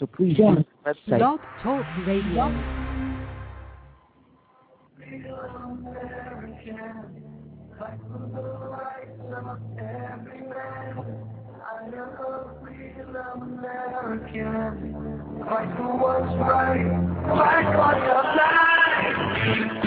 So please visit the website. Blog Talk Radio. Fight for what's right, fight for your life.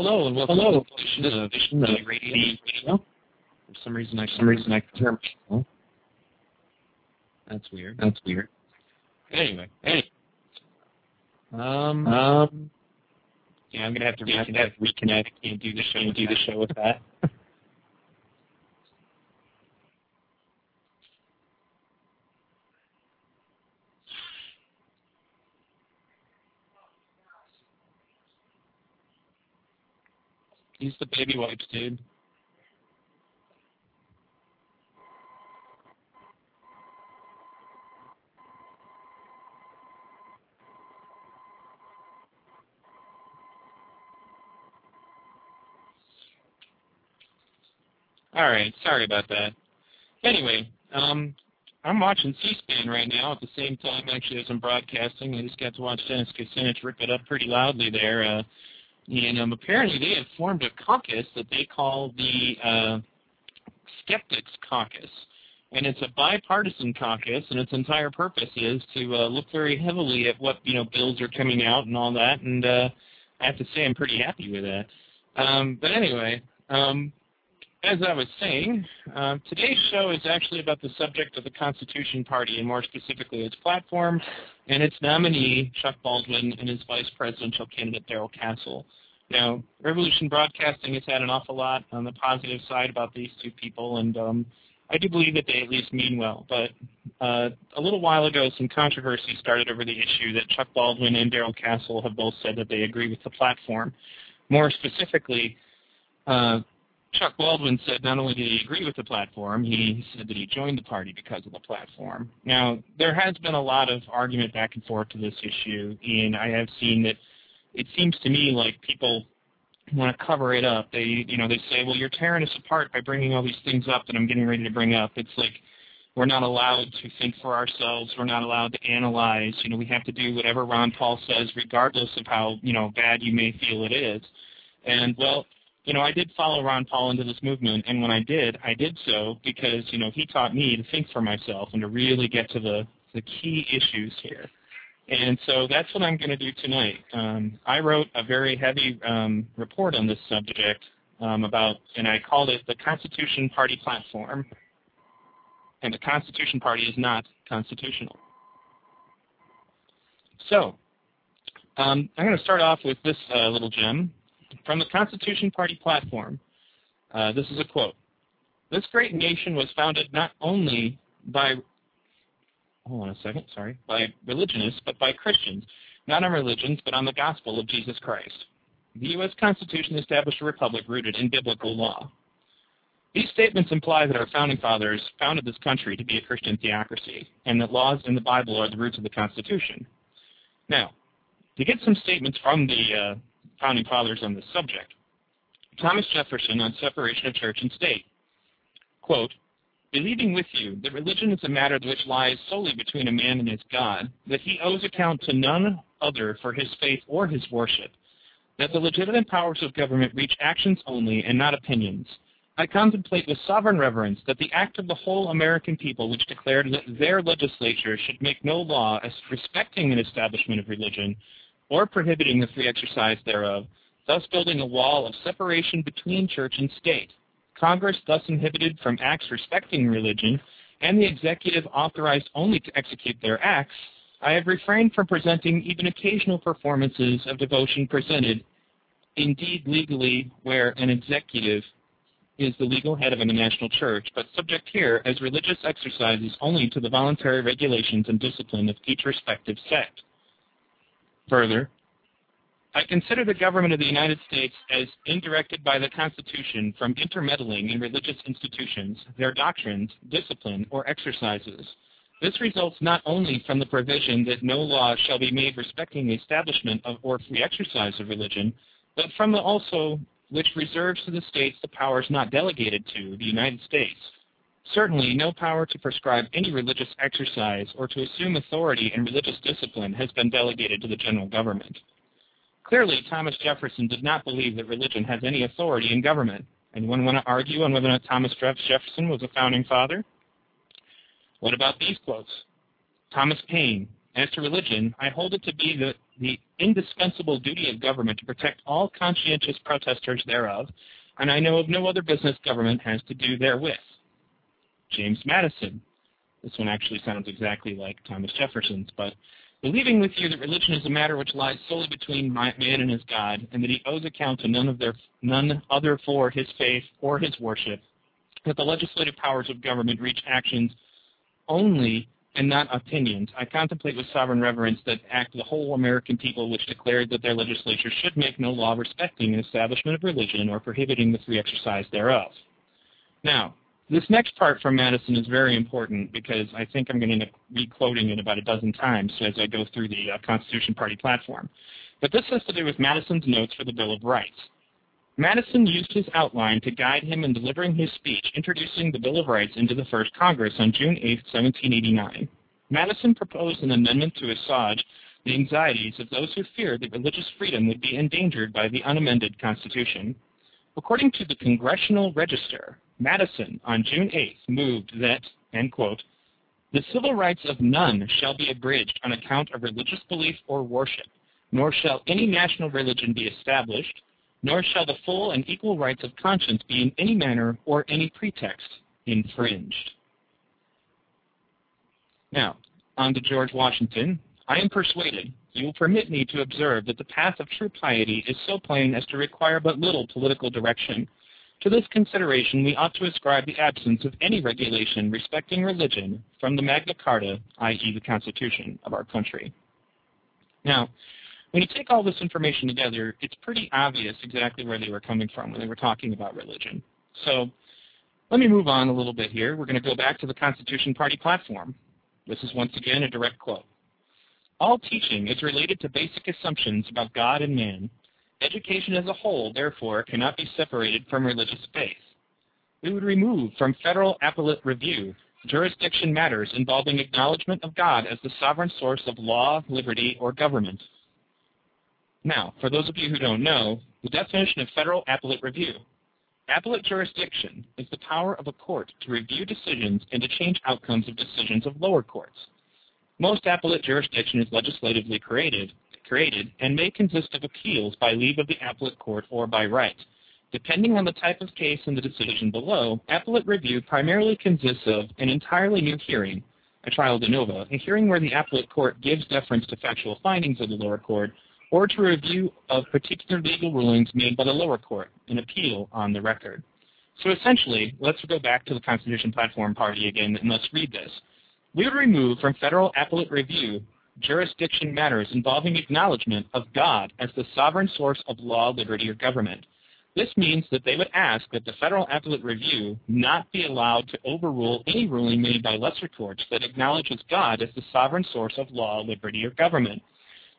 Hello and welcome to the edition of Radio. For some reason, I for some reason I can hear myself. That's weird. That's weird. Anyway, anyway. Um, um, yeah, I'm gonna have to reconnect. Reconnect. Can't do the show. Do the show with that. Use the baby wipes, dude. All right, sorry about that. Anyway, um, I'm watching C-SPAN right now at the same time, actually, as I'm broadcasting. I just got to watch Dennis Kucinich rip it up pretty loudly there. Uh, and um, apparently they have formed a caucus that they call the uh, Skeptics Caucus. And it's a bipartisan caucus, and its entire purpose is to uh, look very heavily at what you know bills are coming out and all that. And uh, I have to say, I'm pretty happy with that. Um, but anyway, um, as I was saying, uh, today's show is actually about the subject of the Constitution Party, and more specifically its platform and its nominee, Chuck Baldwin, and his vice presidential candidate, Darrell Castle. Now, Revolution Broadcasting has had an awful lot on the positive side about these two people, and um, I do believe that they at least mean well. But uh, a little while ago, some controversy started over the issue that Chuck Baldwin and Darrell Castle have both said that they agree with the platform. More specifically, uh, Chuck Baldwin said not only did he agree with the platform, he said that he joined the party because of the platform. Now, there has been a lot of argument back and forth to this issue, and I have seen that it seems to me like people want to cover it up. They, you know, they say, well, you're tearing us apart by bringing all these things up that I'm getting ready to bring up. It's like we're not allowed to think for ourselves. We're not allowed to analyze. You know, we have to do whatever Ron Paul says, regardless of how, you know, bad you may feel it is. And, well, you know, I did follow Ron Paul into this movement, and when I did, I did so because, you know, he taught me to think for myself and to really get to the, the key issues here. And so that's what I'm going to do tonight. Um, I wrote a very heavy um, report on this subject um, about, and I called it the Constitution Party Platform. And the Constitution Party is not constitutional. So, um, I'm going to start off with this uh, little gem from the Constitution Party platform. Uh, this is a quote. This great nation was founded not only by, hold on a second, sorry, by religionists, but by Christians, not on religions, but on the gospel of Jesus Christ. The U.S. Constitution established a republic rooted in biblical law. These statements imply that our founding fathers founded this country to be a Christian theocracy, and that laws in the Bible are the roots of the Constitution. Now, to get some statements from the uh, founding fathers on this subject. Thomas Jefferson on separation of church and state. Quote, Believing with you that religion is a matter which lies solely between a man and his God, that he owes account to none other for his faith or his worship, that the legitimate powers of government reach actions only and not opinions. I contemplate with sovereign reverence that the act of the whole American people which declared that their legislature should make no law as respecting an establishment of religion or prohibiting the free exercise thereof, thus building a wall of separation between church and state. Congress thus inhibited from acts respecting religion, and the executive authorized only to execute their acts, I have refrained from presenting even occasional performances of devotion presented, indeed legally, where an executive is the legal head of a national church, but subject here as religious exercises only to the voluntary regulations and discipline of each respective sect. Further, I consider the government of the United States as indirected by the Constitution from intermeddling in religious institutions, their doctrines, discipline, or exercises. This results not only from the provision that no law shall be made respecting the establishment of or free exercise of religion, but from the also which reserves to the states the powers not delegated to the United States. Certainly, no power to prescribe any religious exercise or to assume authority in religious discipline has been delegated to the general government. Clearly, Thomas Jefferson did not believe that religion has any authority in government. Anyone want to argue on whether or not Thomas Jefferson was a founding father? What about these quotes? Thomas Paine, as to religion, I hold it to be the, the indispensable duty of government to protect all conscientious protesters thereof, and I know of no other business government has to do therewith. James Madison. This one actually sounds exactly like Thomas Jefferson's, but believing with you that religion is a matter which lies solely between man and his God, and that he owes account to none their none other for his faith or his worship, that the legislative powers of government reach actions only and not opinions. I contemplate with sovereign reverence that act of the whole American people which declared that their legislature should make no law respecting an establishment of religion or prohibiting the free exercise thereof. Now, this next part from Madison is very important because I think I'm going to end up re-quoting it about a dozen times as I go through the uh, Constitution Party platform. But this has to do with Madison's notes for the Bill of Rights. Madison used his outline to guide him in delivering his speech introducing the Bill of Rights into the First Congress on June 8, 1789. Madison proposed an amendment to assuage the anxieties of those who feared that religious freedom would be endangered by the unamended Constitution. According to the Congressional Register, Madison, on June 8, moved that, quote, the civil rights of none shall be abridged on account of religious belief or worship, nor shall any national religion be established, nor shall the full and equal rights of conscience be in any manner or any pretext infringed. Now, on to George Washington. I am persuaded you will permit me to observe that the path of true piety is so plain as to require but little political direction. To this consideration we ought to ascribe the absence of any regulation respecting religion from the Magna Carta, i.e. the Constitution of our country. Now, when you take all this information together, it's pretty obvious exactly where they were coming from when they were talking about religion. So let me move on a little bit here. We're going to go back to the Constitution Party platform. This is once again a direct quote. All teaching is related to basic assumptions about God and man. Education as a whole, therefore, cannot be separated from religious faith. We would remove from federal appellate review jurisdiction matters involving acknowledgement of God as the sovereign source of law, liberty, or government. Now, for those of you who don't know, the definition of federal appellate review. Appellate jurisdiction is the power of a court to review decisions and to change outcomes of decisions of lower courts. Most appellate jurisdiction is legislatively created, created and may consist of appeals by leave of the appellate court or by right. Depending on the type of case and the decision below, appellate review primarily consists of an entirely new hearing, a trial de novo, a hearing where the appellate court gives deference to factual findings of the lower court, or to review of particular legal rulings made by the lower court, an appeal on the record. So essentially, let's go back to the Constitution Platform Party again and let's read this. We would remove from federal appellate review jurisdiction matters involving acknowledgement of God as the sovereign source of law, liberty, or government. This means that they would ask that the federal appellate review not be allowed to overrule any ruling made by lesser courts that acknowledges God as the sovereign source of law, liberty, or government.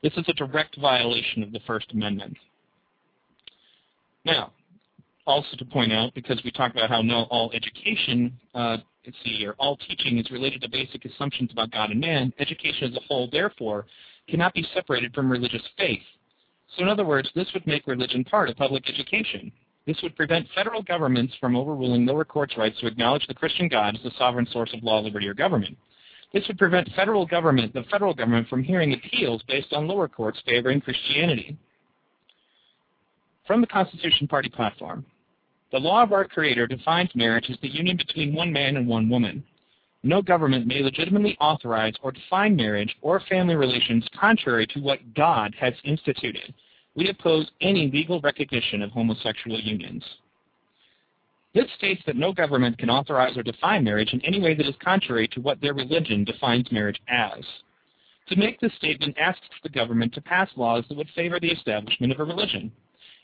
This is a direct violation of the First Amendment. Now, also to point out, because we talked about how no all education, uh, let's see here, all teaching is related to basic assumptions about God and man, education as a whole, therefore, cannot be separated from religious faith. So in other words, this would make religion part of public education. This would prevent federal governments from overruling lower courts' rights to acknowledge the Christian God as the sovereign source of law, liberty, or government. This would prevent federal government, the federal government from hearing appeals based on lower courts favoring Christianity. From the Constitution Party platform, the law of our Creator defines marriage as the union between one man and one woman. no government may legitimately authorize or define marriage or family relations contrary to what God has instituted. We oppose any legal recognition of homosexual unions. This states that no government can authorize or define marriage in any way that is contrary to what their religion defines marriage as. To make this statement asks the government to pass laws that would favor the establishment of a religion.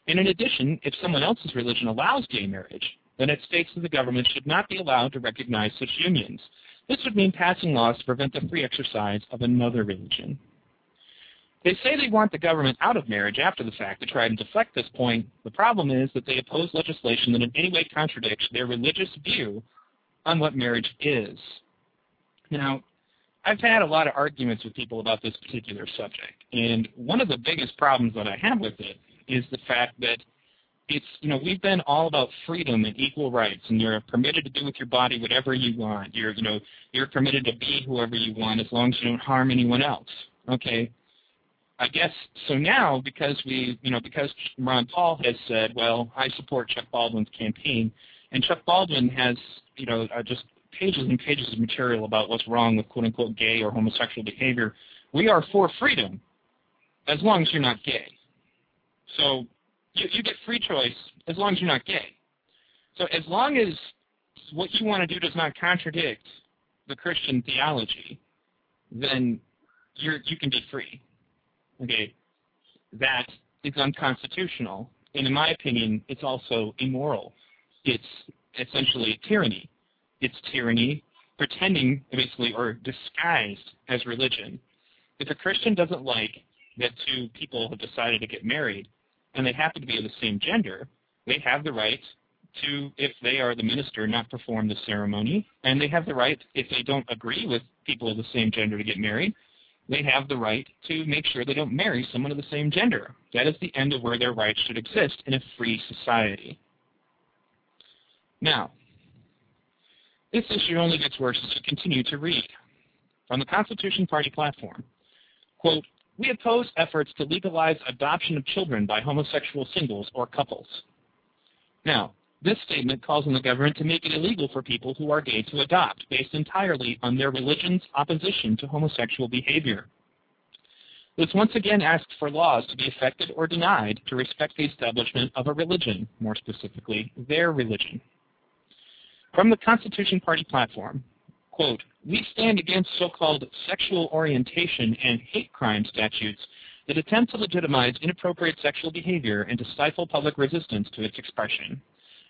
And in addition, if someone else's religion allows gay marriage, then it states that the government should not be allowed to recognize such unions. This would mean passing laws to prevent the free exercise of another religion. They say they want the government out of marriage after the fact to try and deflect this point. The problem is that they oppose legislation that in any way contradicts their religious view on what marriage is. Now, I've had a lot of arguments with people about this particular subject, and one of the biggest problems that I have with it is the fact that it's you know we've been all about freedom and equal rights and you're permitted to do with your body whatever you want. You're you know you're permitted to be whoever you want as long as you don't harm anyone else okay? I guess so now because we you know because ron paul has said well i support chuck baldwin's campaign and chuck baldwin has you know uh, just pages and pages of material about what's wrong with quote unquote gay or homosexual behavior we are for freedom as long as you're not gay so you, you get free choice as long as you're not gay. So as long as what you want to do does not contradict the Christian theology, then you're, you can be free. Okay, that is unconstitutional, and in my opinion, it's also immoral. It's essentially tyranny. It's tyranny pretending, basically, or disguised as religion. If a Christian doesn't like that two people have decided to get married, and they happen to be of the same gender, they have the right to, if they are the minister, not perform the ceremony. And they have the right, if they don't agree with people of the same gender to get married, they have the right to make sure they don't marry someone of the same gender. That is the end of where their rights should exist in a free society. Now, this issue only gets worse as you continue to read. On the Constitution Party platform, quote, we oppose efforts to legalize adoption of children by homosexual singles or couples. Now, this statement calls on the government to make it illegal for people who are gay to adopt, based entirely on their religion's opposition to homosexual behavior. This once again asks for laws to be effected or denied to respect the establishment of a religion, more specifically, their religion. From the Constitution Party platform, quote, we stand against so-called sexual orientation and hate crime statutes that attempt to legitimize inappropriate sexual behavior and to stifle public resistance to its expression.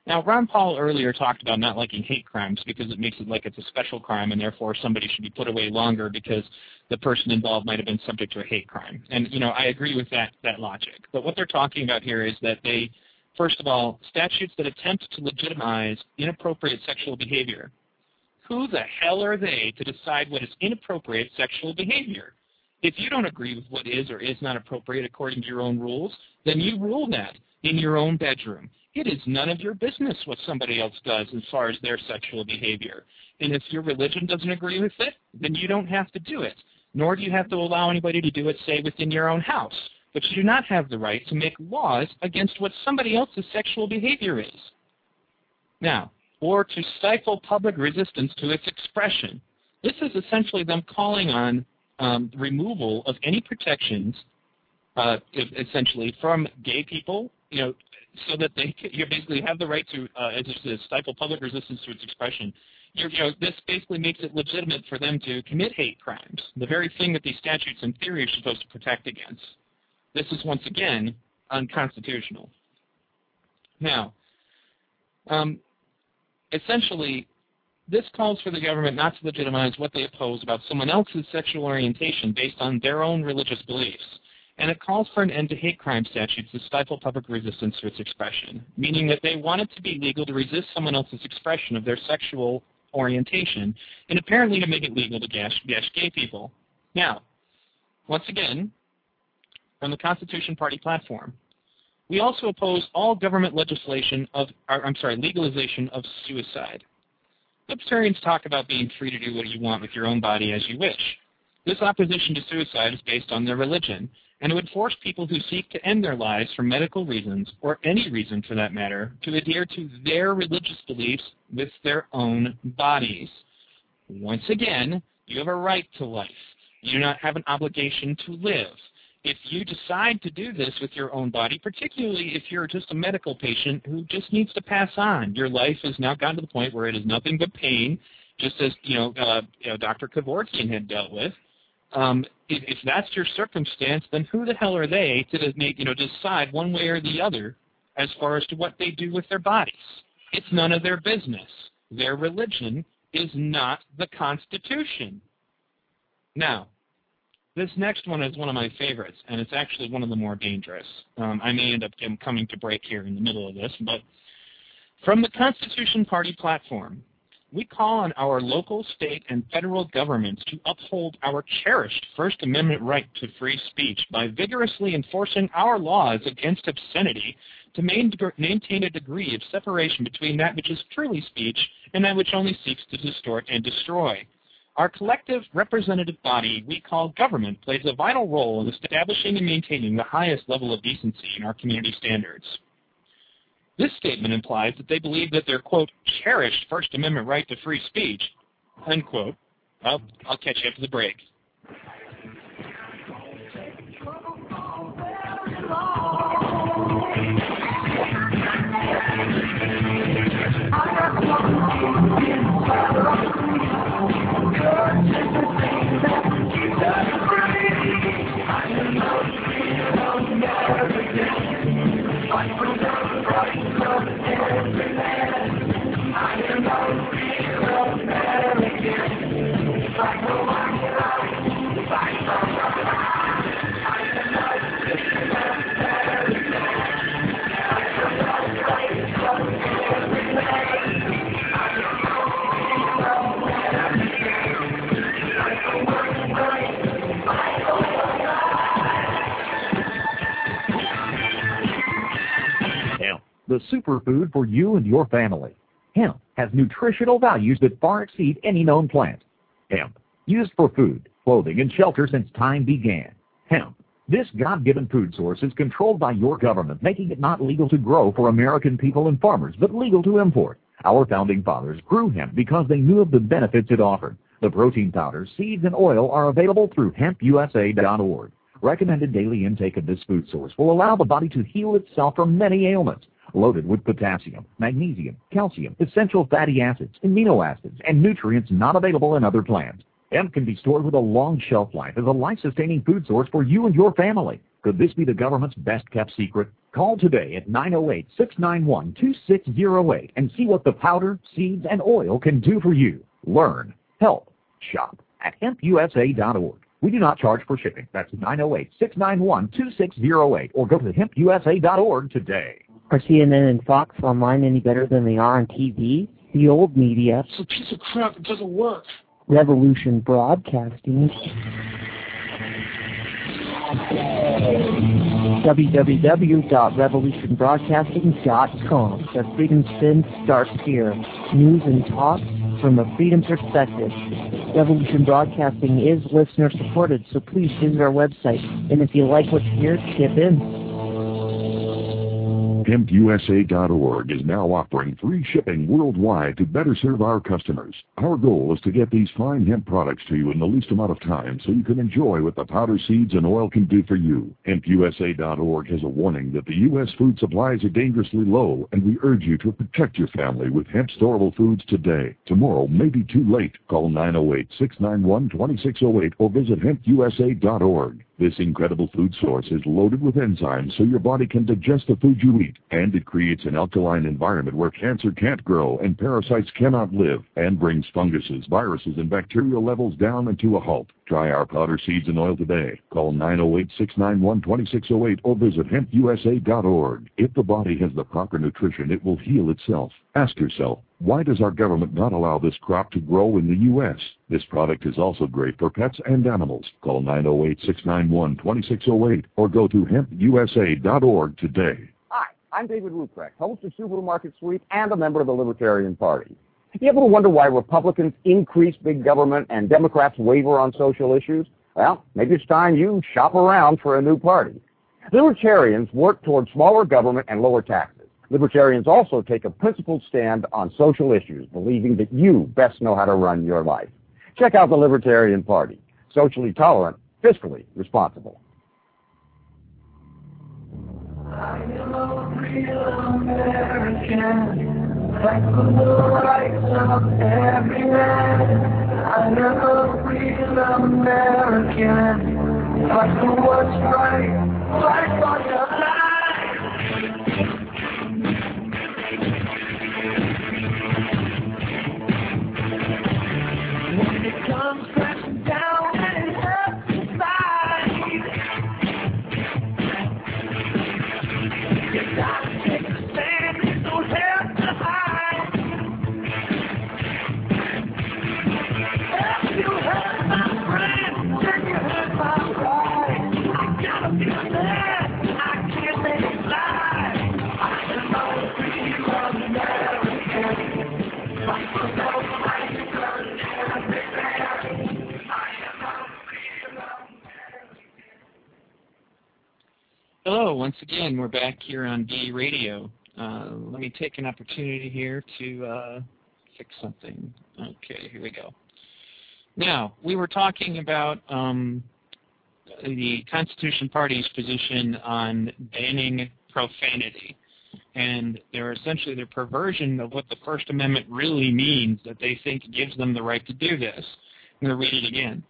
Now, Ron Paul earlier talked about not liking hate crimes because it makes it like it's a special crime and therefore somebody should be put away longer because the person involved might have been subject to a hate crime. And, you know, I agree with that, that logic. But what they're talking about here is that they, first of all, statutes that attempt to legitimize inappropriate sexual behavior who the hell are they to decide what is inappropriate sexual behavior? If you don't agree with what is or is not appropriate according to your own rules, then you rule that in your own bedroom. It is none of your business what somebody else does as far as their sexual behavior. And if your religion doesn't agree with it, then you don't have to do it. Nor do you have to allow anybody to do it, say, within your own house. But you do not have the right to make laws against what somebody else's sexual behavior is. Now, or to stifle public resistance to its expression. This is essentially them calling on um, removal of any protections, uh, essentially, from gay people, you know, so that they you basically have the right to, uh, as stifle public resistance to its expression. You're, you know, this basically makes it legitimate for them to commit hate crimes, the very thing that these statutes in theory are supposed to protect against. This is once again unconstitutional. Now, um, essentially, this calls for the government not to legitimize what they oppose about someone else's sexual orientation based on their own religious beliefs. And it calls for an end to hate crime statutes to stifle public resistance to its expression, meaning that they want it to be legal to resist someone else's expression of their sexual orientation, and apparently to make it legal to gash, gash gay people. Now, once again, from the Constitution Party platform, we also oppose all government legislation of, or, I'm sorry, legalization of suicide. Libertarians talk about being free to do what you want with your own body as you wish. This opposition to suicide is based on their religion, and it would force people who seek to end their lives for medical reasons, or any reason for that matter, to adhere to their religious beliefs with their own bodies. Once again, you have a right to life. You do not have an obligation to live. If you decide to do this with your own body, particularly if you're just a medical patient who just needs to pass on, your life has now gotten to the point where it is nothing but pain, just as you know, uh, you know Dr. Kevorkian had dealt with. Um, if, if that's your circumstance, then who the hell are they to make you know decide one way or the other as far as to what they do with their bodies? It's none of their business. Their religion is not the Constitution. Now, this next one is one of my favorites, and it's actually one of the more dangerous. Um, I may end up coming to break here in the middle of this, but from the Constitution Party platform, we call on our local, state, and federal governments to uphold our cherished First Amendment right to free speech by vigorously enforcing our laws against obscenity to maintain a degree of separation between that which is truly speech and that which only seeks to distort and destroy. Our collective representative body we call government plays a vital role in establishing and maintaining the highest level of decency in our community standards. This statement implies that they believe that their, quote, cherished First Amendment right to free speech, unquote, well, I'll catch you after the break. The superfood for you and your family. Hemp has nutritional values that far exceed any known plant. Hemp, used for food, clothing, and shelter since time began. Hemp, this God-given food source is controlled by your government, making it not legal to grow for American people and farmers, but legal to import. Our founding fathers grew hemp because they knew of the benefits it offered. The protein powders, seeds, and oil are available through hempusa.org. Recommended daily intake of this food source will allow the body to heal itself from many ailments loaded with potassium, magnesium, calcium, essential fatty acids, amino acids, and nutrients not available in other plants. Hemp can be stored with a long shelf life as a life-sustaining food source for you and your family. Could this be the government's best-kept secret? Call today at 908-691-2608 and see what the powder, seeds, and oil can do for you. Learn, help, shop at hempusa.org. We do not charge for shipping. That's 908-691-2608 or go to hempusa.org today. Are CNN and Fox Online any better than they are on TV? The old media. It's a piece of crap. It doesn't work. Revolution Broadcasting. www.revolutionbroadcasting.com. The Freedom Spin starts here. News and talk from a freedom perspective. Revolution Broadcasting is listener supported, so please visit our website. And if you like what you hear, tip in. HempUSA.org is now offering free shipping worldwide to better serve our customers. Our goal is to get these fine hemp products to you in the least amount of time so you can enjoy what the powder seeds and oil can do for you. HempUSA.org has a warning that the U.S. food supplies are dangerously low, and we urge you to protect your family with hemp storable foods today. Tomorrow may be too late. Call 908-691-2608 or visit HempUSA.org. This incredible food source is loaded with enzymes so your body can digest the food you eat, and it creates an alkaline environment where cancer can't grow and parasites cannot live, and brings funguses, viruses, and bacterial levels down and to a halt. Try our powder seeds and oil today. Call 908-691-2608 or visit hempusa.org. If the body has the proper nutrition, it will heal itself. Ask yourself, why does our government not allow this crop to grow in the U.S.? This product is also great for pets and animals. Call 908-691-2608 or go to hempusa.org today. Hi, I'm David Ruprecht, host of Supermarket Sweep and a member of the Libertarian Party. You ever wonder why Republicans increase big government and Democrats waver on social issues? Well, maybe it's time you shop around for a new party. Libertarians work toward smaller government and lower taxes. Libertarians also take a principled stand on social issues, believing that you best know how to run your life. Check out the Libertarian Party. Socially tolerant, fiscally responsible. I am a real American, fight for the rights of every man. I am a real American, fight for what's right, fight for your Hello, once again, we're back here on D Radio. Uh, let me take an opportunity here to uh, fix something. Okay, here we go. Now, we were talking about um, the Constitution Party's position on banning profanity. And they're essentially their perversion of what the First Amendment really means that they think gives them the right to do this. I'm going to read it again.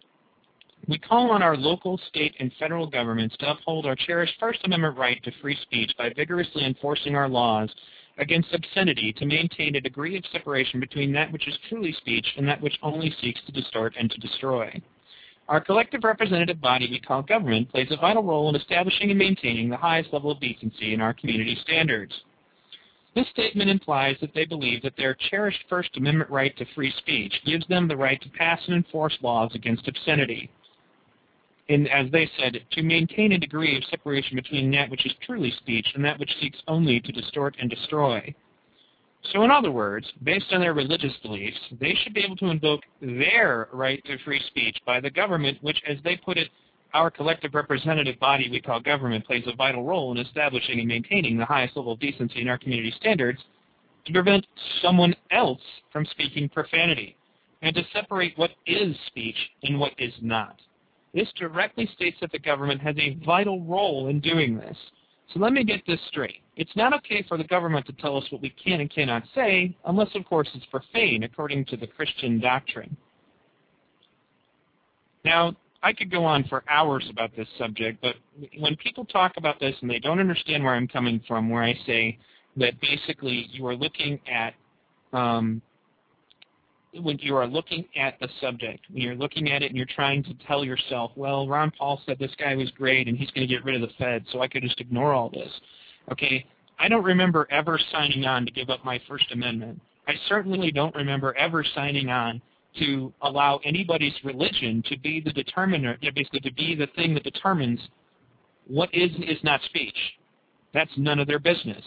We call on our local, state, and federal governments to uphold our cherished First Amendment right to free speech by vigorously enforcing our laws against obscenity to maintain a degree of separation between that which is truly speech and that which only seeks to distort and to destroy. Our collective representative body we call government plays a vital role in establishing and maintaining the highest level of decency in our community standards. This statement implies that they believe that their cherished First Amendment right to free speech gives them the right to pass and enforce laws against obscenity in, as they said, to maintain a degree of separation between that which is truly speech and that which seeks only to distort and destroy. So in other words, based on their religious beliefs, they should be able to invoke their right to free speech by the government, which, as they put it, our collective representative body we call government plays a vital role in establishing and maintaining the highest level of decency in our community standards to prevent someone else from speaking profanity and to separate what is speech and what is not. This directly states that the government has a vital role in doing this. So let me get this straight. It's not okay for the government to tell us what we can and cannot say, unless, of course, it's profane according to the Christian doctrine. Now, I could go on for hours about this subject, but when people talk about this and they don't understand where I'm coming from, where I say that basically you are looking at um, when you are looking at the subject, when you're looking at it and you're trying to tell yourself, well, Ron Paul said this guy was great and he's going to get rid of the Fed, so I could just ignore all this. Okay, I don't remember ever signing on to give up my First Amendment. I certainly don't remember ever signing on to allow anybody's religion to be the determiner, basically to be the thing that determines what is and is not speech. That's none of their business.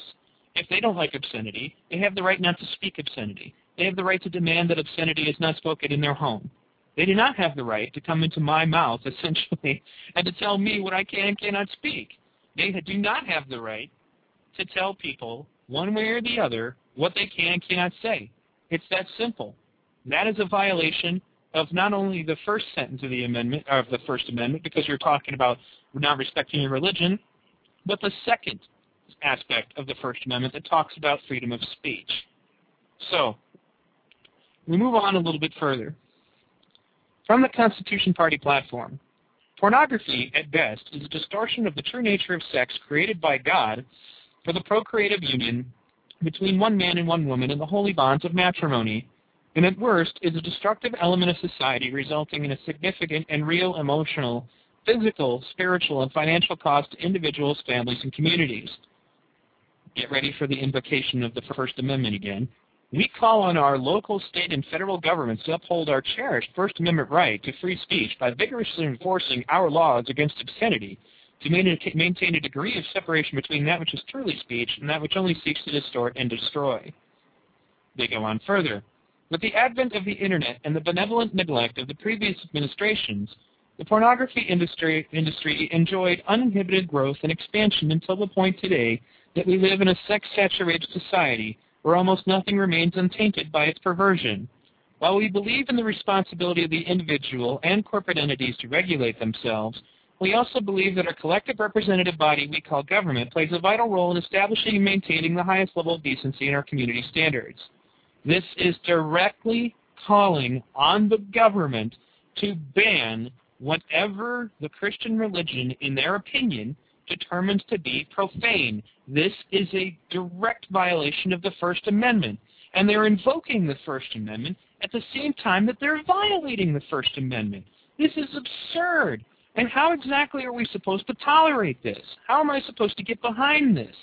If they don't like obscenity, they have the right not to speak obscenity. They have the right to demand that obscenity is not spoken in their home. They do not have the right to come into my mouth, essentially, and to tell me what I can and cannot speak. They do not have the right to tell people, one way or the other, what they can and cannot say. It's that simple. That is a violation of not only the first sentence of the amendment of the First Amendment, because you're talking about not respecting your religion, but the second aspect of the First Amendment that talks about freedom of speech. So, we move on a little bit further. From the Constitution Party platform, pornography, at best, is a distortion of the true nature of sex created by God for the procreative union between one man and one woman in the holy bonds of matrimony, and at worst is a destructive element of society resulting in a significant and real emotional, physical, spiritual, and financial cost to individuals, families, and communities. Get ready for the invocation of the First Amendment again. We call on our local, state, and federal governments to uphold our cherished First Amendment right to free speech by vigorously enforcing our laws against obscenity, to maintain a degree of separation between that which is truly speech and that which only seeks to distort and destroy. They go on further. With the advent of the Internet and the benevolent neglect of the previous administrations, the pornography industry, industry enjoyed uninhibited growth and expansion until the point today that we live in a sex-saturated society where almost nothing remains untainted by its perversion. While we believe in the responsibility of the individual and corporate entities to regulate themselves, we also believe that our collective representative body we call government plays a vital role in establishing and maintaining the highest level of decency in our community standards. This is directly calling on the government to ban whatever the Christian religion, in their opinion, determines to be profane. This is a direct violation of the First Amendment. And they're invoking the First Amendment at the same time that they're violating the First Amendment. This is absurd. And how exactly are we supposed to tolerate this? How am I supposed to get behind this?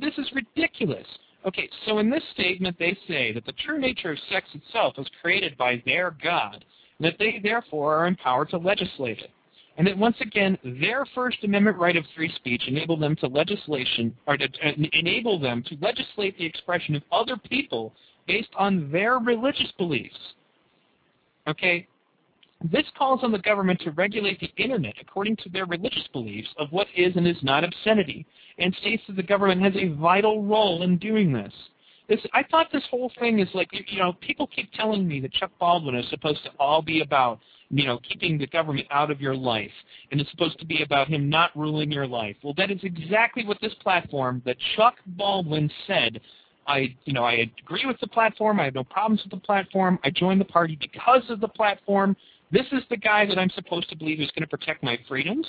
This is ridiculous. Okay, so in this statement they say that the true nature of sex itself was created by their God, and that they therefore are empowered to legislate it. And that once again, their First Amendment right of free speech enabled them to legislation or to uh, enable them to legislate the expression of other people based on their religious beliefs. Okay, this calls on the government to regulate the internet according to their religious beliefs of what is and is not obscenity, and states that the government has a vital role in doing this. This, I thought this whole thing is like, you know, people keep telling me that Chuck Baldwin is supposed to all be about, you know, keeping the government out of your life, and it's supposed to be about him not ruling your life. Well, that is exactly what this platform that Chuck Baldwin said. I, you know, I agree with the platform. I have no problems with the platform. I joined the party because of the platform. This is the guy that I'm supposed to believe is going to protect my freedoms?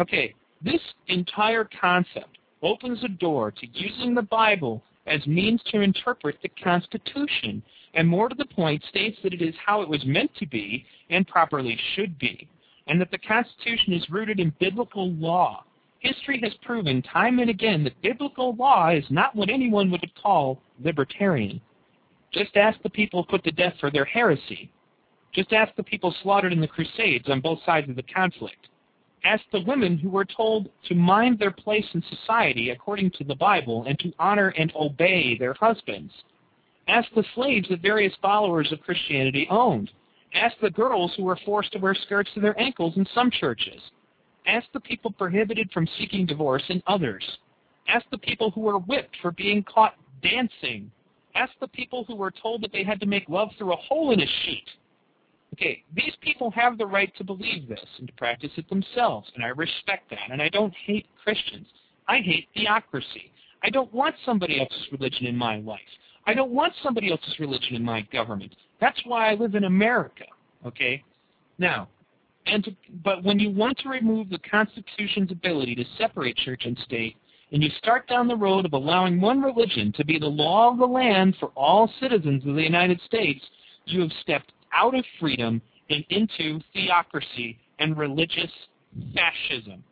Okay, this entire concept opens a door to using the Bible as means to interpret the Constitution, and more to the point, states that it is how it was meant to be and properly should be, and that the Constitution is rooted in biblical law. History has proven time and again that biblical law is not what anyone would call libertarian. Just ask the people put to death for their heresy. Just ask the people slaughtered in the Crusades on both sides of the conflict. Ask the women who were told to mind their place in society according to the Bible and to honor and obey their husbands. Ask the slaves that various followers of Christianity owned. Ask the girls who were forced to wear skirts to their ankles in some churches. Ask the people prohibited from seeking divorce in others. Ask the people who were whipped for being caught dancing. Ask the people who were told that they had to make love through a hole in a sheet. Okay, these people have the right to believe this and to practice it themselves, and I respect that, and I don't hate Christians. I hate theocracy. I don't want somebody else's religion in my life. I don't want somebody else's religion in my government. That's why I live in America, okay? Now, and to, but when you want to remove the Constitution's ability to separate church and state, and you start down the road of allowing one religion to be the law of the land for all citizens of the United States, you have stepped out of freedom and into theocracy and religious fascism.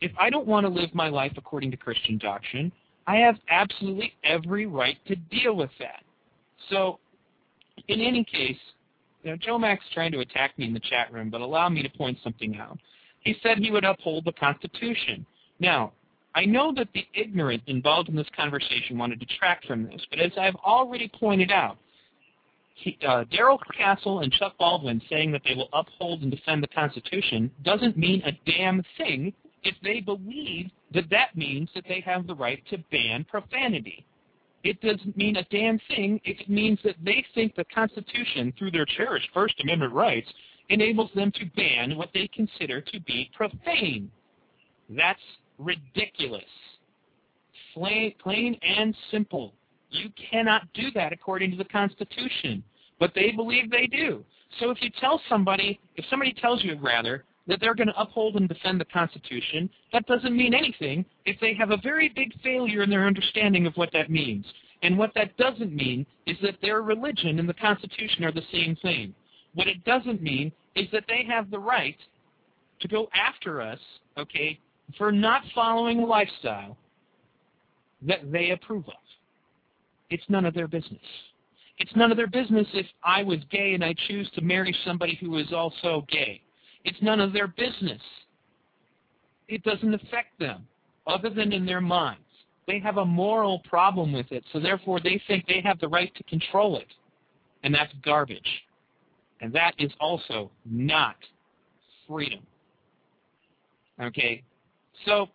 If I don't want to live my life according to Christian doctrine, I have absolutely every right to deal with that. So, in any case, you know, Joe Mack's trying to attack me in the chat room, but allow me to point something out. He said he would uphold the Constitution. Now, I know that the ignorant involved in this conversation want to detract from this, but as I've already pointed out, uh, Darrell Castle and Chuck Baldwin saying that they will uphold and defend the Constitution doesn't mean a damn thing if they believe that that means that they have the right to ban profanity. It doesn't mean a damn thing if it means that they think the Constitution, through their cherished First Amendment rights, enables them to ban what they consider to be profane. That's ridiculous. Plain, plain and simple. You cannot do that according to the Constitution but they believe they do. So if you tell somebody, if somebody tells you rather, that they're going to uphold and defend the Constitution, that doesn't mean anything if they have a very big failure in their understanding of what that means. And what that doesn't mean is that their religion and the Constitution are the same thing. What it doesn't mean is that they have the right to go after us, okay, for not following a lifestyle that they approve of. It's none of their business. It's none of their business if I was gay and I choose to marry somebody who is also gay. It's none of their business. It doesn't affect them, other than in their minds. They have a moral problem with it, so therefore they think they have the right to control it. And that's garbage. And that is also not freedom. Okay? So,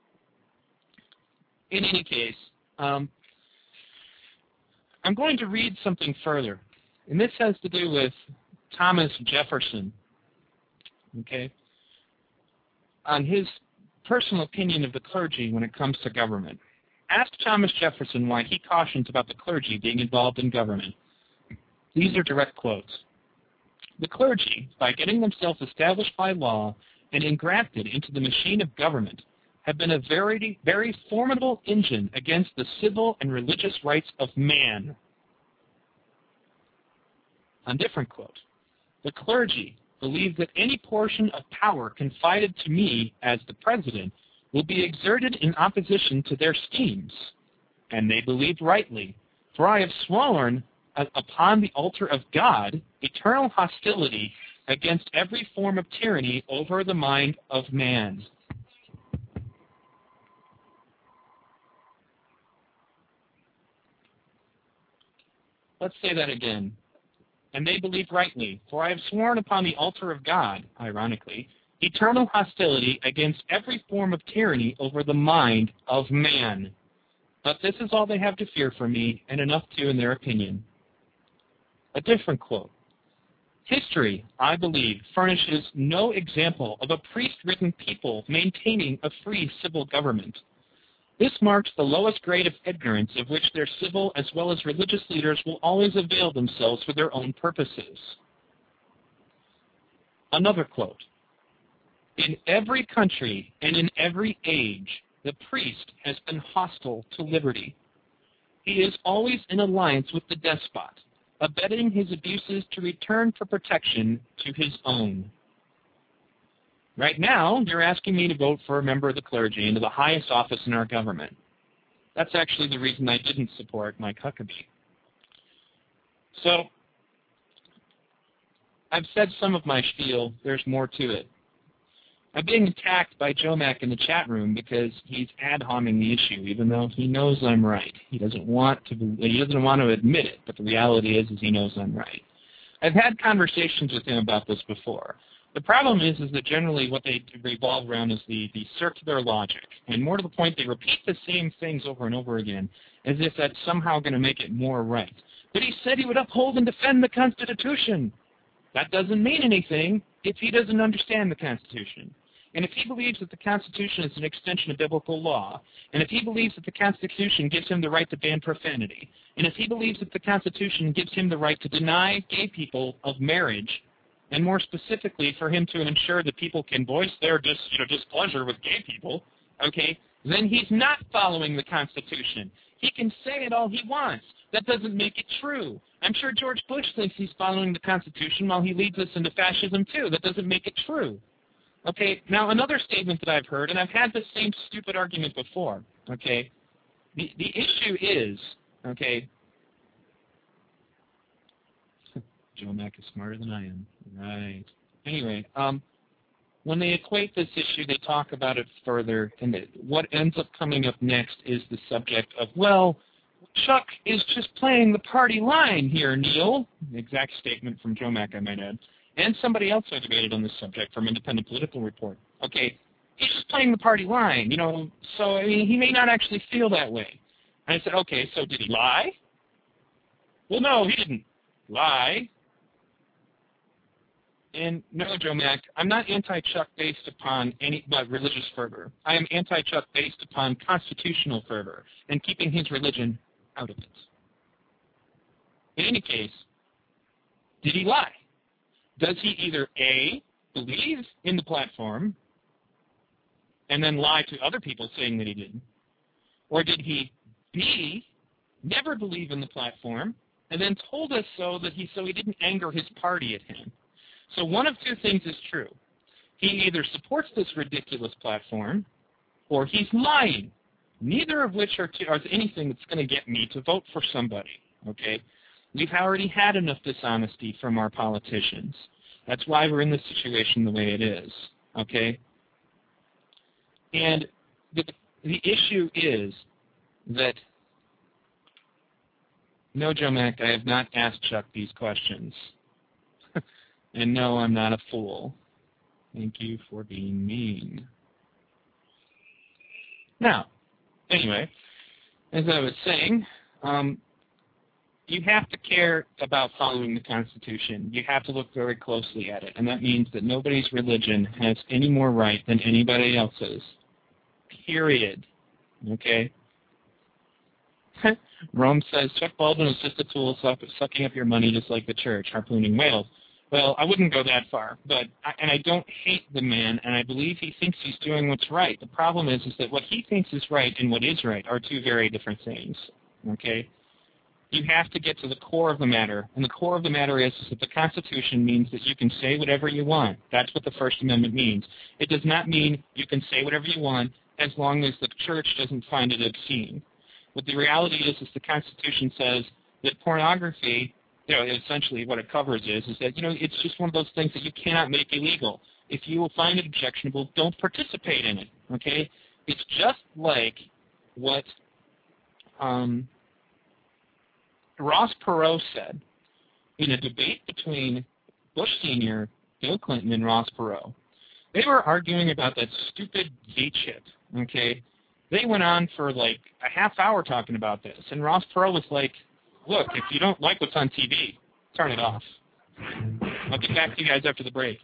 in any case, um, I'm going to read something further, and this has to do with Thomas Jefferson. Okay, on his personal opinion of the clergy when it comes to government. Ask Thomas Jefferson why he cautions about the clergy being involved in government. These are direct quotes. The clergy, by getting themselves established by law and engrafted into the machine of government, have been a very, very formidable engine against the civil and religious rights of man. A different quote. The clergy believe that any portion of power confided to me as the president will be exerted in opposition to their schemes. And they believed rightly, for I have sworn upon the altar of God eternal hostility against every form of tyranny over the mind of man. Let's say that again. And they believe rightly, for I have sworn upon the altar of God, ironically, eternal hostility against every form of tyranny over the mind of man. But this is all they have to fear from me, and enough too in their opinion. A different quote. History, I believe, furnishes no example of a priest-ridden people maintaining a free civil government. This marks the lowest grade of ignorance of which their civil as well as religious leaders will always avail themselves for their own purposes. Another quote. In every country and in every age, the priest has been hostile to liberty. He is always in alliance with the despot, abetting his abuses to return for protection to his own. Right now, you're asking me to vote for a member of the clergy into the highest office in our government. That's actually the reason I didn't support Mike Huckabee. So, I've said some of my spiel. There's more to it. I'm being attacked by Joe Mack in the chat room because he's ad homing the issue, even though he knows I'm right. He doesn't want to. He doesn't want to admit it, but the reality is, is he knows I'm right. I've had conversations with him about this before. The problem is, is that generally what they revolve around is the, the circular logic. And more to the point, they repeat the same things over and over again, as if that's somehow going to make it more right. But he said he would uphold and defend the Constitution. That doesn't mean anything if he doesn't understand the Constitution. And if he believes that the Constitution is an extension of biblical law, and if he believes that the Constitution gives him the right to ban profanity, and if he believes that the Constitution gives him the right to deny gay people of marriage and more specifically for him to ensure that people can voice their dis, you know, displeasure with gay people, okay, then he's not following the Constitution. He can say it all he wants. That doesn't make it true. I'm sure George Bush thinks he's following the Constitution while he leads us into fascism too. That doesn't make it true. Okay, now another statement that I've heard, and I've had this same stupid argument before, okay, the, the issue is, okay, Joe Mack is smarter than I am. Right. Anyway, um, when they equate this issue, they talk about it further, and it, what ends up coming up next is the subject of, well, Chuck is just playing the party line here, Neil. Exact statement from Joe Mack, I might add. And somebody else I debated on this subject from Independent Political Report. Okay, he's just playing the party line, you know, so, I mean, he may not actually feel that way. And I said, okay, so did he lie? Well, no, he didn't lie. And no, Joe Mack, I'm not anti-Chuck based upon any but religious fervor. I am anti-Chuck based upon constitutional fervor and keeping his religion out of it. In any case, did he lie? Does he either A, believe in the platform and then lie to other people saying that he didn't? Or did he B, never believe in the platform and then told us so that he so he didn't anger his party at him? So one of two things is true. He either supports this ridiculous platform or he's lying. Neither of which are, are anything that's going to get me to vote for somebody. Okay? We've already had enough dishonesty from our politicians. That's why we're in this situation the way it is. Okay? And the, the issue is that, no, Joe Mack, I have not asked Chuck these questions. And no, I'm not a fool. Thank you for being mean. Now, anyway, as I was saying, um, you have to care about following the Constitution. You have to look very closely at it, and that means that nobody's religion has any more right than anybody else's. Period. Okay? Rome says Chuck Baldwin is just a tool sucking up your money just like the church, harpooning whales. Well, I wouldn't go that far, but I, and I don't hate the man, and I believe he thinks he's doing what's right. The problem is, is that what he thinks is right and what is right are two very different things. Okay, you have to get to the core of the matter, and the core of the matter is, is that the Constitution means that you can say whatever you want. That's what the First Amendment means. It does not mean you can say whatever you want as long as the church doesn't find it obscene. What the reality is, is the Constitution says that pornography you know, essentially what it covers is, is that, you know, it's just one of those things that you cannot make illegal. If you find it objectionable, don't participate in it, okay? It's just like what um, Ross Perot said in a debate between Bush Sr., Bill Clinton, and Ross Perot. They were arguing about that stupid V-chip, okay? They went on for like a half hour talking about this, and Ross Perot was like, look, if you don't like what's on TV, turn it off. I'll get back to you guys after the break.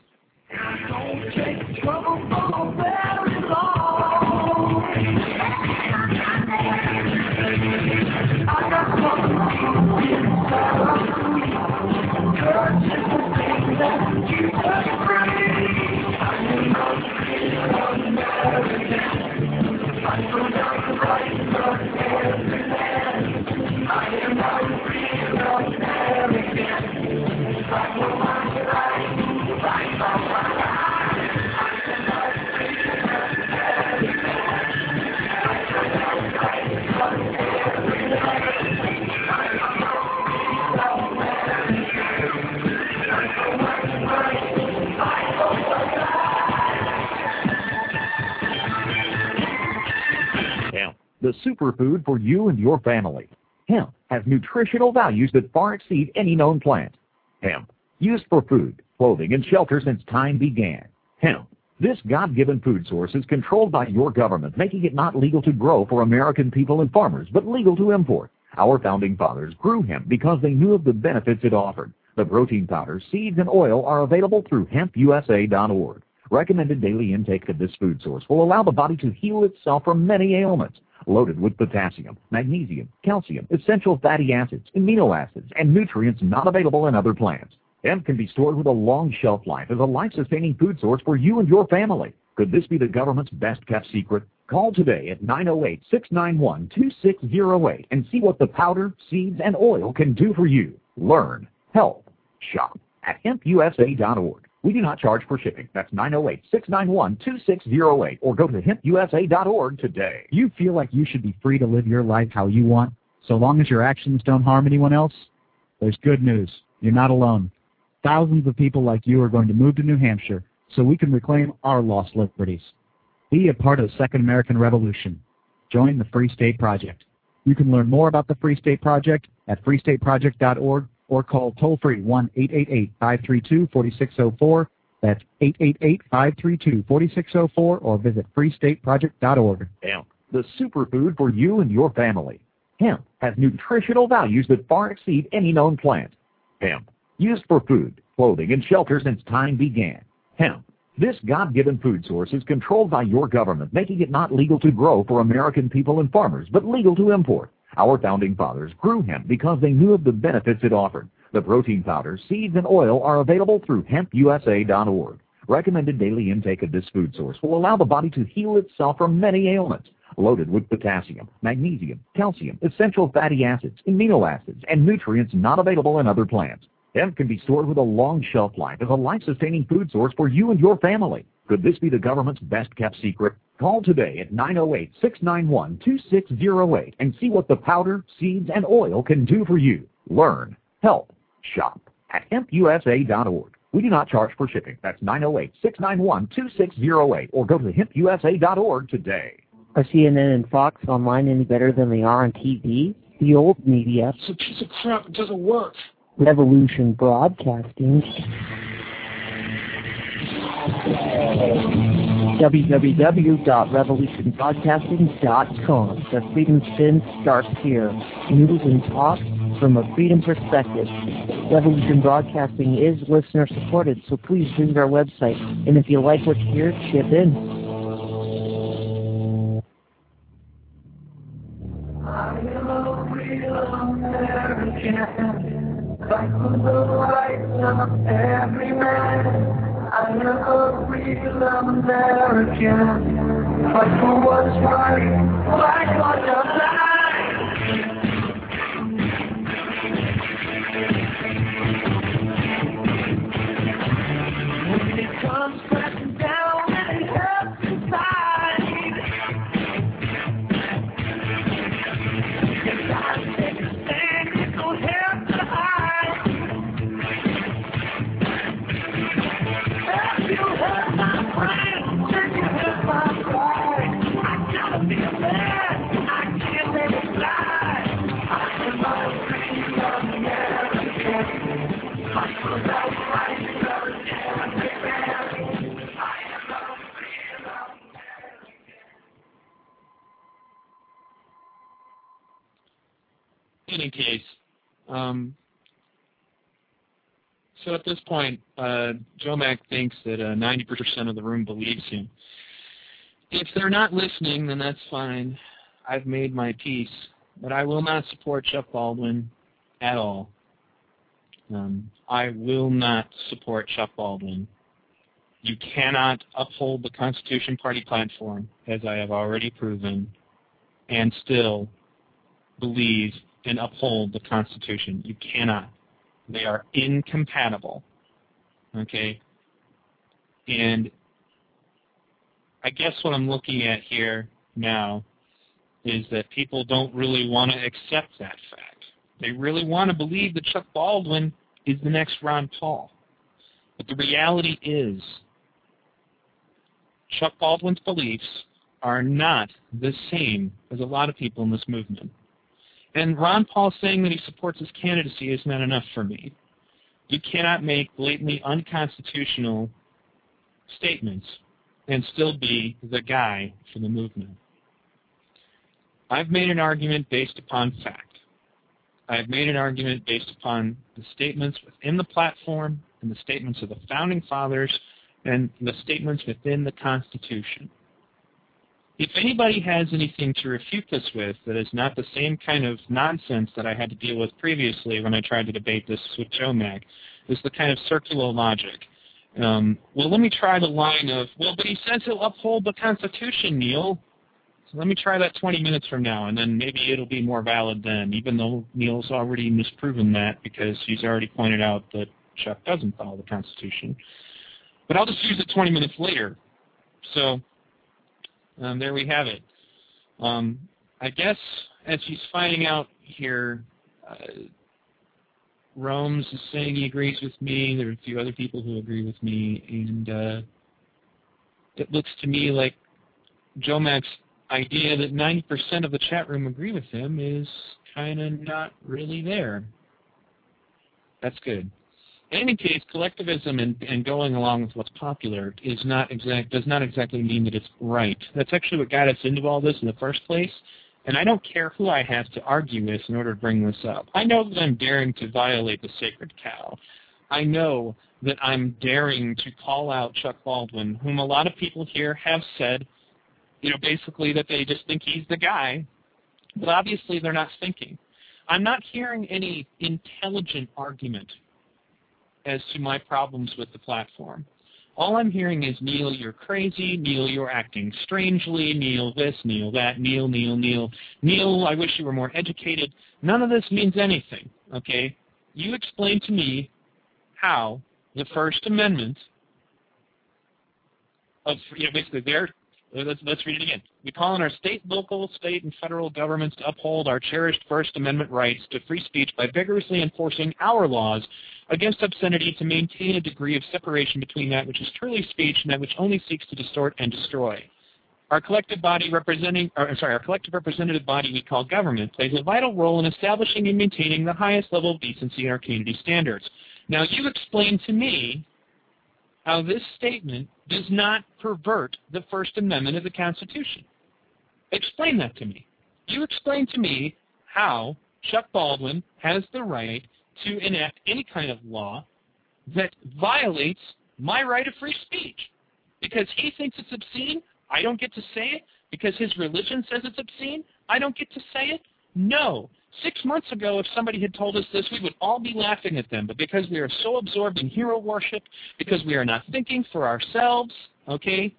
The superfood for you and your family. Hemp has nutritional values that far exceed any known plant. Hemp, used for food, clothing, and shelter since time began. Hemp, this God-given food source is controlled by your government, making it not legal to grow for American people and farmers, but legal to import. Our founding fathers grew hemp because they knew of the benefits it offered. The protein powder, seeds, and oil are available through hempusa.org. Recommended daily intake of this food source will allow the body to heal itself from many ailments. Loaded with potassium, magnesium, calcium, essential fatty acids, amino acids, and nutrients not available in other plants. Hemp can be stored with a long shelf life as a life-sustaining food source for you and your family. Could this be the government's best-kept secret? Call today at 908-691-2608 and see what the powder, seeds, and oil can do for you. Learn, help, shop at hempusa.org. We do not charge for shipping. That's 908-691-2608 or go to hempusa.org today. You feel like you should be free to live your life how you want, so long as your actions don't harm anyone else? There's good news. You're not alone. Thousands of people like you are going to move to New Hampshire so we can reclaim our lost liberties. Be a part of the Second American Revolution. Join the Free State Project. You can learn more about the Free State Project at freestateproject.org or call toll-free 1-888-532-4604. That's 888-532-4604 or visit freestateproject.org. Hemp, the superfood for you and your family. Hemp has nutritional values that far exceed any known plant. Hemp, used for food, clothing, and shelter since time began. Hemp, this God-given food source is controlled by your government, making it not legal to grow for American people and farmers, but legal to import. Our founding fathers grew hemp because they knew of the benefits it offered. The protein powder, seeds, and oil are available through hempusa.org. Recommended daily intake of this food source will allow the body to heal itself from many ailments. Loaded with potassium, magnesium, calcium, essential fatty acids, amino acids, and nutrients not available in other plants. Hemp can be stored with a long shelf life as a life-sustaining food source for you and your family. Could this be the government's best-kept secret? Call today at 908-691-2608 and see what the powder, seeds, and oil can do for you. Learn, help, shop at hempusa.org. We do not charge for shipping. That's 908-691-2608 or go to hempusa.org today. Are CNN and Fox online any better than they are on TV? The old media, It's a piece of crap. It doesn't work. Revolution Broadcasting, www.revolutionbroadcasting.com. The Freedom Spin starts here. News and talk from a freedom perspective. Revolution Broadcasting is listener supported, so please visit our website. And if you like what you hear, chip in. American, the rights of every man. I am a real American, fight for what's right, fight for your life. Any case, um, so at this point, uh, Joe Mack thinks that uh, 90% of the room believes him. If they're not listening, then that's fine. I've made my peace, but I will not support Chuck Baldwin at all. Um, I will not support Chuck Baldwin. You cannot uphold the Constitution Party platform, as I have already proven, and still believe and uphold the Constitution. You cannot. They are incompatible. Okay? And I guess what I'm looking at here now is that people don't really want to accept that fact. They really want to believe that Chuck Baldwin is the next Ron Paul. But the reality is, Chuck Baldwin's beliefs are not the same as a lot of people in this movement. And Ron Paul saying that he supports his candidacy is not enough for me. You cannot make blatantly unconstitutional statements and still be the guy for the movement. I've made an argument based upon fact. I've made an argument based upon the statements within the platform and the statements of the founding fathers and the statements within the Constitution. If anybody has anything to refute this with that is not the same kind of nonsense that I had to deal with previously when I tried to debate this with Joe Mack, is the kind of circular logic. Um, well, let me try the line of, well, but he says he'll uphold the Constitution, Neil. So let me try that 20 minutes from now, and then maybe it'll be more valid then, even though Neil's already misproven that because he's already pointed out that Chuck doesn't follow the Constitution. But I'll just use it 20 minutes later. So um, there we have it. Um, I guess as he's finding out here, uh, Rome's is saying he agrees with me. There are a few other people who agree with me, and uh, it looks to me like Joe Mack's idea that 90% of the chat room agree with him is kind of not really there. That's good. In any case, collectivism and, and going along with what's popular is not exact does not exactly mean that it's right. That's actually what got us into all this in the first place. And I don't care who I have to argue with in order to bring this up. I know that I'm daring to violate the sacred cow. I know that I'm daring to call out Chuck Baldwin, whom a lot of people here have said, you know, basically that they just think he's the guy, but obviously they're not thinking. I'm not hearing any intelligent argument as to my problems with the platform. All I'm hearing is, Neil, you're crazy. Neil, you're acting strangely. Neil, this, Neil, that. Neil, Neil, Neil. Neil, I wish you were more educated. None of this means anything, okay? You explain to me how the First Amendment of, you know, basically their, let's, let's read it again. We call on our state, local, state, and federal governments to uphold our cherished First Amendment rights to free speech by vigorously enforcing our laws against obscenity to maintain a degree of separation between that which is truly speech and that which only seeks to distort and destroy. Our collective body representing, or, sorry, our collective representative body we call government plays a vital role in establishing and maintaining the highest level of decency in our community standards. Now, you explain to me how this statement does not pervert the First Amendment of the Constitution. Explain that to me. You explain to me how Chuck Baldwin has the right to enact any kind of law that violates my right of free speech. Because he thinks it's obscene, I don't get to say it. Because his religion says it's obscene, I don't get to say it. No. Six months ago, if somebody had told us this, we would all be laughing at them. But because we are so absorbed in hero worship, because we are not thinking for ourselves, okay,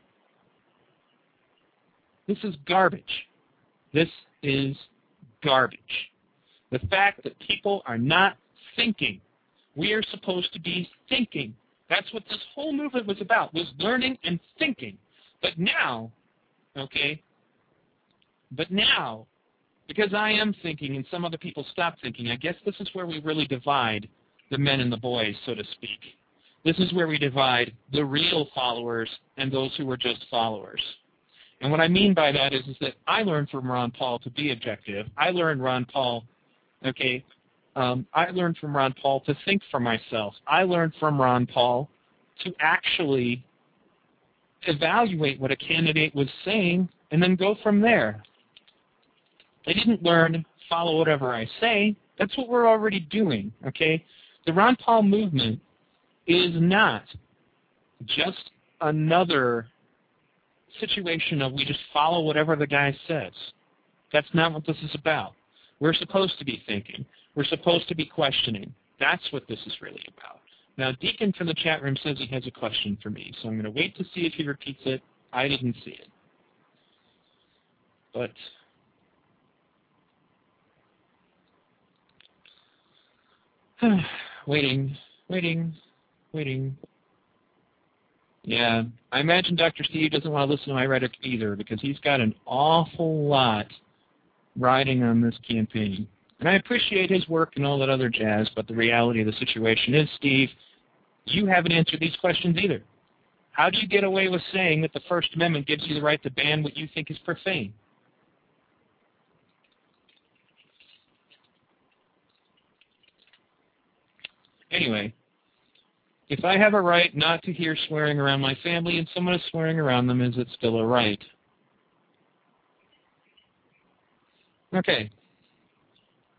this is garbage. This is garbage. The fact that people are not thinking. We are supposed to be thinking. That's what this whole movement was about, was learning and thinking. But now, okay, but now, because I am thinking and some other people stop thinking, I guess this is where we really divide the men and the boys, so to speak. This is where we divide the real followers and those who are just followers. And what I mean by that is, is that I learned from Ron Paul to be objective. I learned Ron Paul, okay, um, I learned from Ron Paul to think for myself. I learned from Ron Paul to actually evaluate what a candidate was saying and then go from there. I didn't learn follow whatever I say. That's what we're already doing, okay? The Ron Paul movement is not just another situation of we just follow whatever the guy says. That's not what this is about. We're supposed to be thinking. We're supposed to be questioning. That's what this is really about. Now, Deacon from the chat room says he has a question for me, so I'm going to wait to see if he repeats it. I didn't see it. But waiting, waiting, waiting. Yeah, I imagine Dr. Steve doesn't want to listen to my rhetoric either because he's got an awful lot riding on this campaign. And I appreciate his work and all that other jazz, but the reality of the situation is, Steve, you haven't answered these questions either. How do you get away with saying that the First Amendment gives you the right to ban what you think is profane? Anyway, if I have a right not to hear swearing around my family and someone is swearing around them, is it still a right? Okay,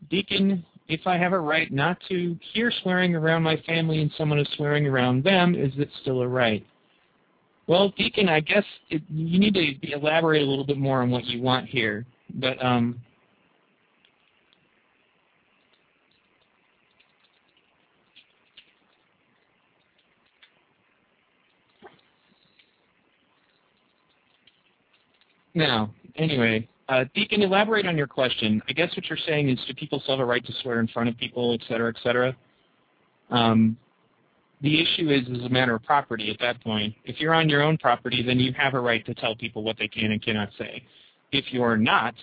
Deacon, if I have a right not to hear swearing around my family and someone is swearing around them, is it still a right? Well, Deacon, I guess it, you need to elaborate a little bit more on what you want here. But um, now, anyway, uh, Deacon, elaborate on your question. I guess what you're saying is do people still have a right to swear in front of people, et cetera, et cetera? Um, the issue is is a matter of property at that point. If you're on your own property, then you have a right to tell people what they can and cannot say. If you're not,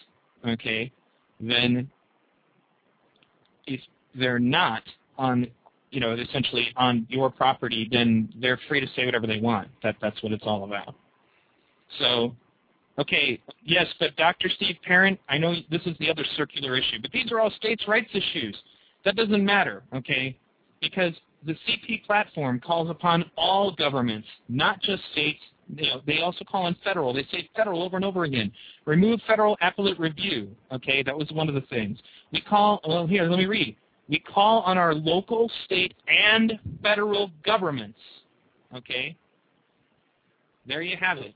okay, then if they're not on, you know, essentially on your property, then they're free to say whatever they want. That that's what it's all about. So Okay, yes, but Dr. Steve Parent, I know this is the other circular issue, but these are all states' rights issues. That doesn't matter, okay? Because the CP platform calls upon all governments, not just states. You know, they also call on federal. They say federal over and over again. Remove federal appellate review. Okay, that was one of the things. We call, well, here, let me read. We call on our local, state, and federal governments. Okay? There you have it.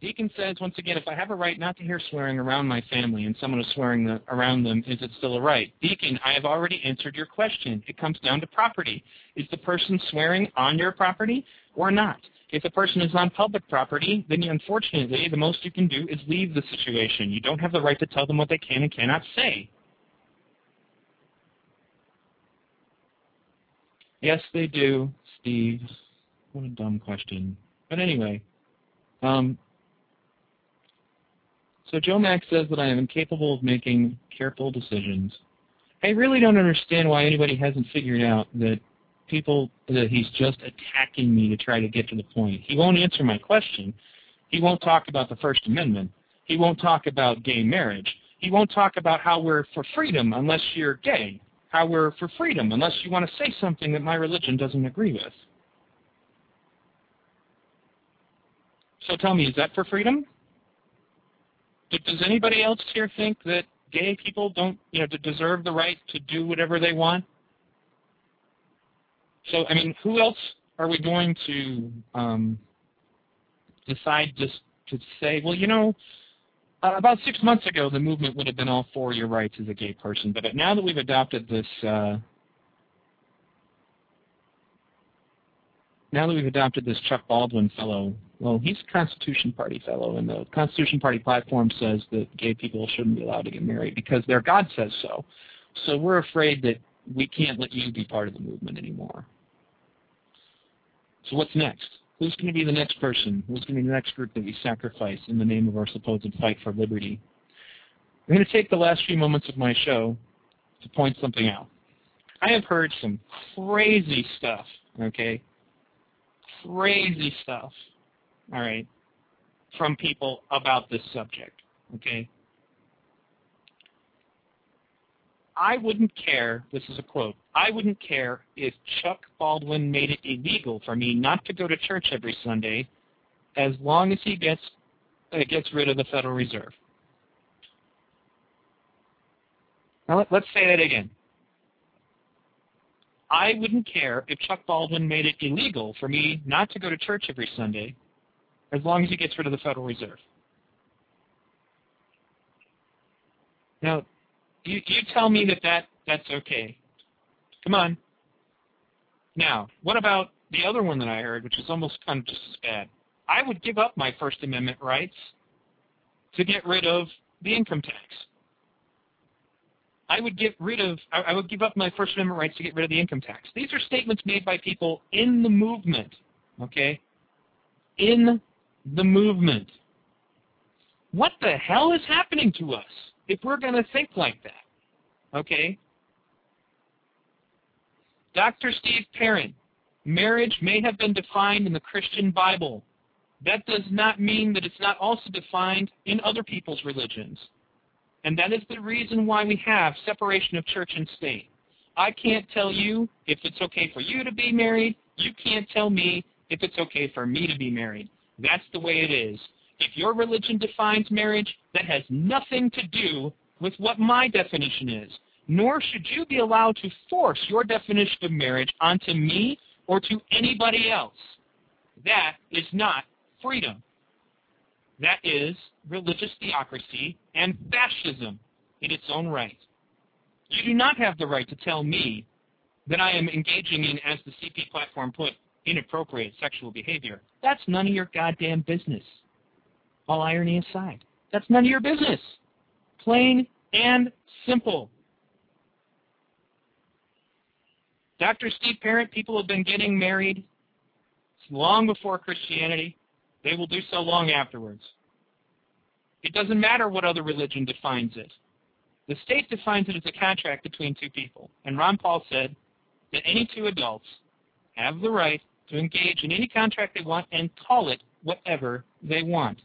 Deacon says, once again, if I have a right not to hear swearing around my family and someone is swearing the, around them, is it still a right? Deacon, I have already answered your question. It comes down to property. Is the person swearing on your property or not? If the person is on public property, then unfortunately, the most you can do is leave the situation. You don't have the right to tell them what they can and cannot say. Yes, they do, Steve. What a dumb question. But anyway, um, so Joe Max says that I am incapable of making careful decisions. I really don't understand why anybody hasn't figured out that people that he's just attacking me to try to get to the point. He won't answer my question. He won't talk about the First Amendment. He won't talk about gay marriage. He won't talk about how we're for freedom unless you're gay. How we're for freedom unless you want to say something that my religion doesn't agree with. So tell me, is that for freedom? Does anybody else here think that gay people don't, you know, deserve the right to do whatever they want? So, I mean, who else are we going to um, decide just to say, well, you know, uh, about six months ago, the movement would have been all for your rights as a gay person, but now that we've adopted this, uh, now that we've adopted this Chuck Baldwin fellow, well, he's a Constitution Party fellow, and the Constitution Party platform says that gay people shouldn't be allowed to get married because their God says so. So we're afraid that we can't let you be part of the movement anymore. So what's next? Who's going to be the next person? Who's going to be the next group that we sacrifice in the name of our supposed fight for liberty? I'm going to take the last few moments of my show to point something out. I have heard some crazy stuff, okay? Crazy stuff, all right, from people about this subject, okay? I wouldn't care, this is a quote, I wouldn't care if Chuck Baldwin made it illegal for me not to go to church every Sunday as long as he gets uh, gets rid of the Federal Reserve. Now let, let's say that again. I wouldn't care if Chuck Baldwin made it illegal for me not to go to church every Sunday as long as he gets rid of the Federal Reserve. Now, you, you tell me that, that that's okay. Come on. Now, what about the other one that I heard, which is almost kind of just as bad? I would give up my First Amendment rights to get rid of the income tax. I would get rid of, I would give up my First Amendment rights to get rid of the income tax. These are statements made by people in the movement, okay? In the movement. What the hell is happening to us? if we're going to think like that. Okay? Dr. Steve Parent, marriage may have been defined in the Christian Bible. That does not mean that it's not also defined in other people's religions. And that is the reason why we have separation of church and state. I can't tell you if it's okay for you to be married. You can't tell me if it's okay for me to be married. That's the way it is. If your religion defines marriage, that has nothing to do with what my definition is. Nor should you be allowed to force your definition of marriage onto me or to anybody else. That is not freedom. That is religious theocracy and fascism in its own right. You do not have the right to tell me that I am engaging in, as the CP platform put, inappropriate sexual behavior. That's none of your goddamn business all irony aside. That's none of your business. Plain and simple. Dr. Steve Parent, people have been getting married long before Christianity. They will do so long afterwards. It doesn't matter what other religion defines it. The state defines it as a contract between two people. And Ron Paul said that any two adults have the right to engage in any contract they want and call it whatever they want.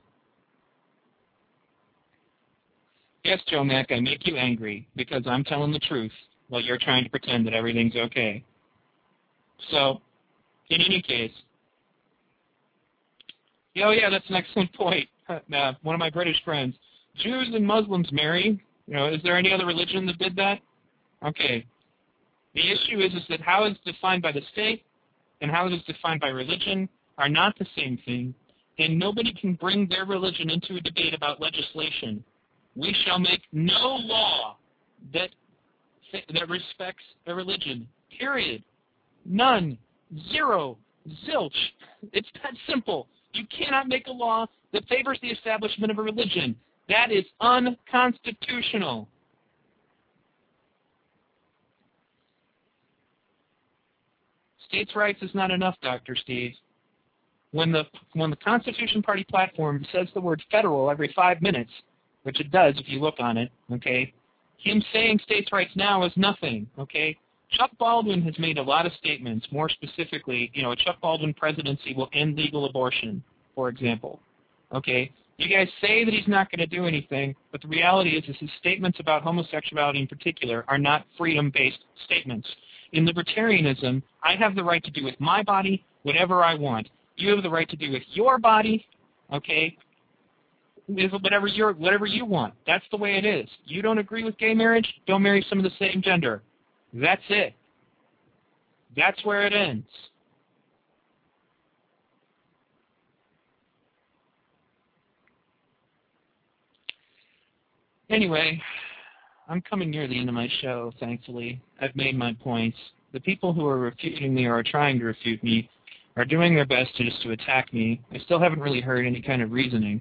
Yes, Joe Mack, I make you angry because I'm telling the truth while you're trying to pretend that everything's okay. So, in any case, oh yeah, that's an excellent point. Uh, one of my British friends, Jews and Muslims marry. You know, is there any other religion that did that? Okay. The issue is is that how it's defined by the state and how it is defined by religion are not the same thing, and nobody can bring their religion into a debate about legislation we shall make no law that that respects a religion. Period. None. Zero. Zilch. It's that simple. You cannot make a law that favors the establishment of a religion. That is unconstitutional. States' rights is not enough, Dr. Steve. When the when the Constitution Party platform says the word federal every five minutes, which it does if you look on it, okay? Him saying states' rights now is nothing, okay? Chuck Baldwin has made a lot of statements, more specifically, you know, a Chuck Baldwin presidency will end legal abortion, for example, okay? You guys say that he's not going to do anything, but the reality is, is his statements about homosexuality in particular are not freedom-based statements. In libertarianism, I have the right to do with my body whatever I want. You have the right to do with your body Okay? Whatever you whatever you want. That's the way it is. You don't agree with gay marriage? Don't marry some of the same gender. That's it. That's where it ends. Anyway, I'm coming near the end of my show, thankfully. I've made my points. The people who are refuting me or are trying to refute me are doing their best just to attack me. I still haven't really heard any kind of reasoning.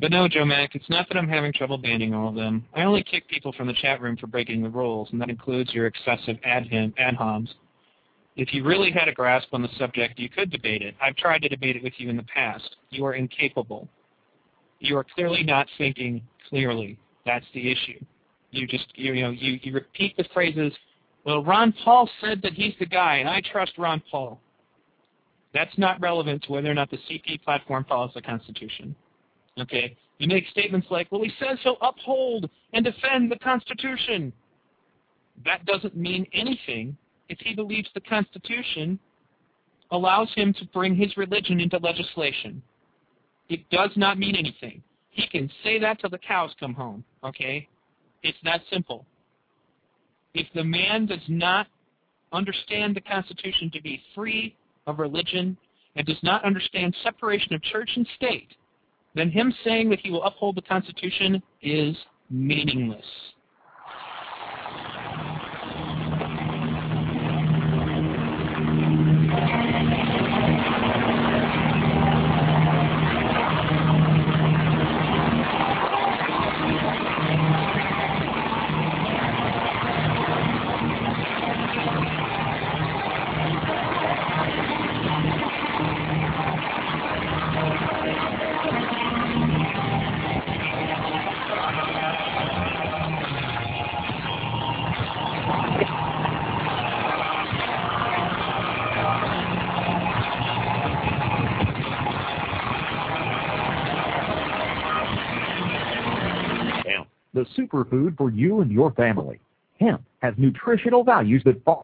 But no, Joe Mack, it's not that I'm having trouble banning all of them. I only kick people from the chat room for breaking the rules, and that includes your excessive ad, ad homs. If you really had a grasp on the subject, you could debate it. I've tried to debate it with you in the past. You are incapable. You are clearly not thinking clearly. That's the issue. You just you, you know you, you repeat the phrases. Well, Ron Paul said that he's the guy, and I trust Ron Paul. That's not relevant to whether or not the CP platform follows the Constitution. Okay? You make statements like, well, he says he'll uphold and defend the Constitution. That doesn't mean anything if he believes the Constitution allows him to bring his religion into legislation. It does not mean anything. He can say that till the cows come home, okay? It's that simple. If the man does not understand the Constitution to be free of religion and does not understand separation of church and state, then him saying that he will uphold the Constitution is meaningless. Superfood for you and your family. Hemp has nutritional values that far